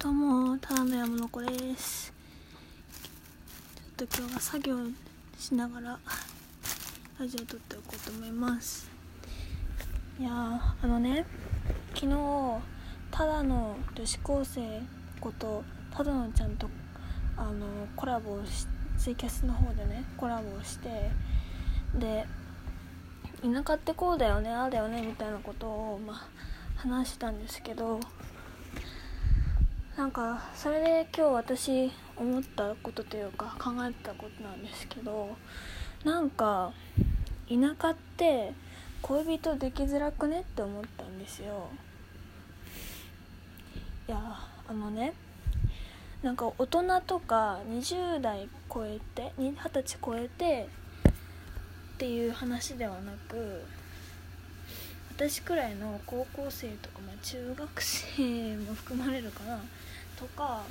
どうもただの山の子です。ちょっと今日は作業しながらラジオ撮っておこうと思います。いやあのね昨日ただの女子高生ことただのちゃんとあのコラボをしツイキャスの方でねコラボをしてで田舎ってこうだよねああだよねみたいなことを、まあ、話したんですけどなんかそれで今日私思ったことというか考えたことなんですけどなんか田舎って恋人できづらくねって思ったんですよ。いやあのねなんか大人とか20代超えて20歳超えてっていう話ではなく私くらいの高校生とか、まあ、中学生も含まれるかなとか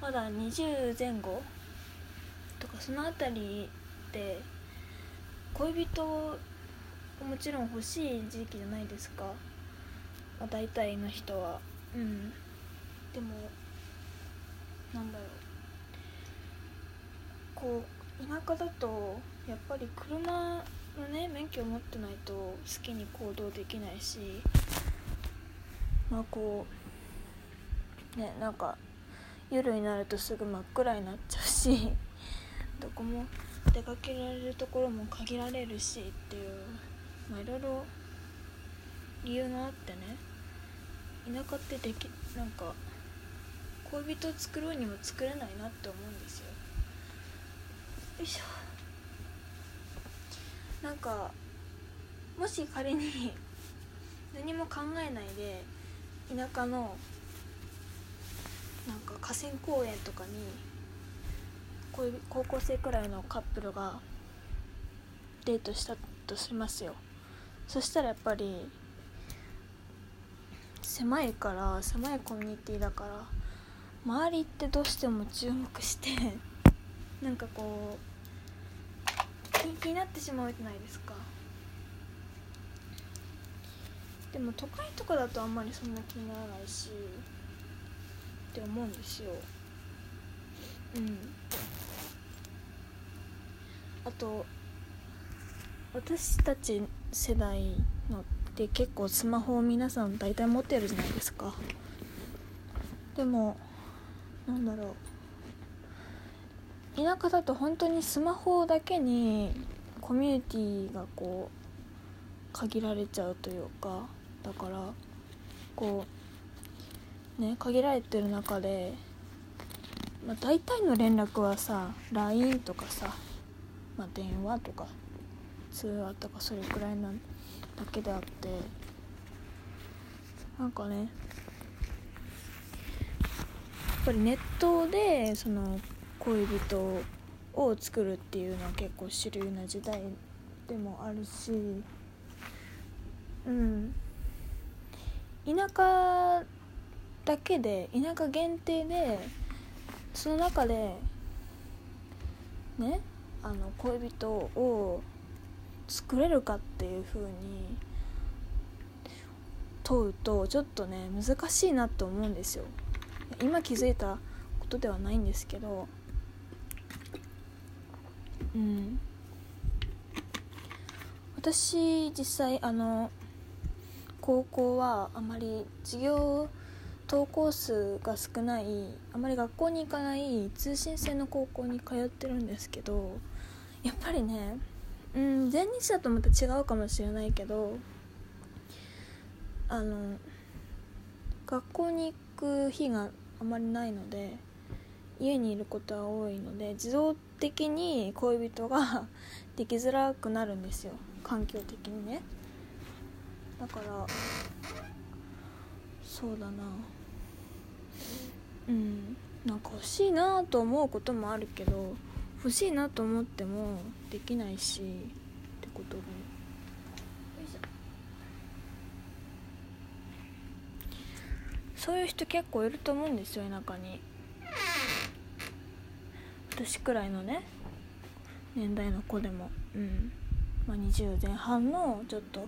まだ20前後とかその辺りで恋人もちろん欲しい時期じゃないですか、まあ、大体の人は。うん。でもなんだろう。こう田舎だとやっぱり車のね免許持ってないと好きに行動できないしまあこうねなんか夜になるとすぐ真っ暗になっちゃうし どこも出かけられるところも限られるしっていうまあいろいろ理由があってね田舎ってできなんか恋人作ろうにも作れないなって思うんですよ。よいしょ。なんかもし仮に 何も考えないで田舎のなんか河川公園とかにこういう高校生くらいのカップルがデートしたとしますよ。そしたらやっぱり狭いから狭いコミュニティだから周りってどうしても注目してなんかこう気になってしまうじゃないですか。でも都会とかだとあんまりそんな気にならないしって思うんですよ。うん。あと私たち世代のって結構スマホを皆さん大体持ってるじゃないですか。でもなんだろう。田舎だと本当にスマホだけにコミュニティがこう限られちゃうというかだからこうね限られてる中で、まあ、大体の連絡はさ LINE とかさ、まあ、電話とか通話とかそれくらいなだけであってなんかねやっぱりネットでその恋人を作るっていうのは結構主流な時代でもあるしうん。田舎だけで田舎限定でその中でねあの恋人を作れるかっていう風に問うとちょっとね難しいなと思うんですよ。今気づいたことではないんですけどうん。私実際あの高校はあまり授業登校数が少ないあまり学校に行かない通信制の高校に通ってるんですけどやっぱりねうん全日だとまた違うかもしれないけどあの学校に行く日があまりないので家にいることは多いので自動的に恋人が できづらくなるんですよ。環境的にね。だからそうだな。うん。なんか欲しいなと思うこともあるけど欲しいなと思ってもできないしってことで。そういう人結構いると思うんですよ田舎に私くらいのね年代の子でも。うん。まあ20前半のちょっと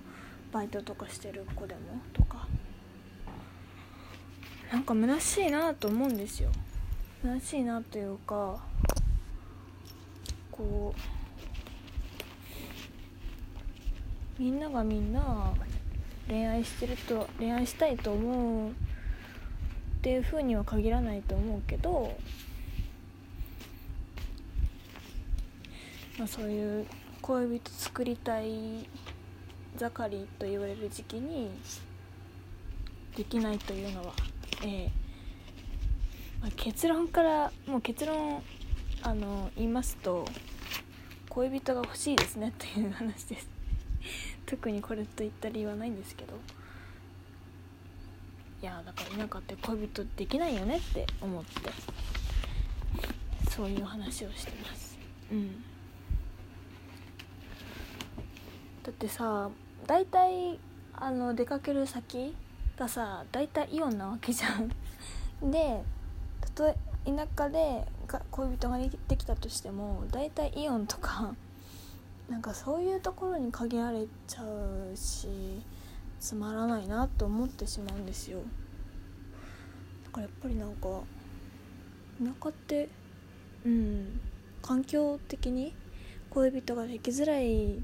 バイトとかしてる子でもとか。なんか虚しいなと思うんですよ。虚しいなというかこうみんながみんな恋愛してると恋愛したいと思うっていうふうには限らないと思うけど、まあ、そういう恋人作りたい盛りと言われる時期にできないというのは、えーまあ、結論からもう結論あの言いますと恋人が欲しいですねっていう話です。特にこれといった理由はないんですけど。いやだから田舎って恋人できないよねって思ってそういう話をしてます。うん。だってさ大体あの出かける先がさ大体イオンなわけじゃん。でたとえ田舎で恋人ができたとしても大体イオンとかなんかそういうところに限られちゃうしつまらないなと思ってしまうんですよ。だからやっぱりなんか田舎ってうん環境的に恋人ができづらい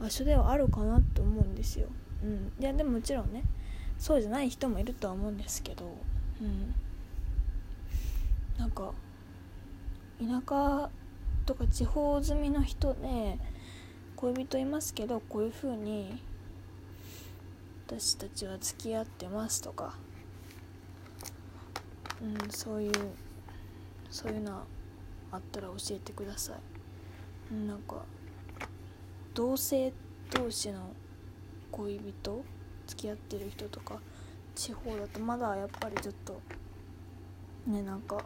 場所ではあるかなと思うんですよ、うん、いやでももちろんねそうじゃない人もいるとは思うんですけど、うん、なんか田舎とか地方住みの人で恋人いますけどこういう風に私たちは付き合ってますとか、うん、そういうそういうのあったら教えてください。なんか同性同士の恋人？付き合ってる人とか？地方だとまだやっぱりちょっとねなんか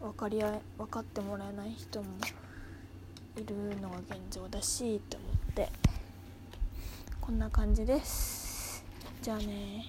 分かり合い分かってもらえない人もいるのが現状だしって思って。こんな感じです。じゃあね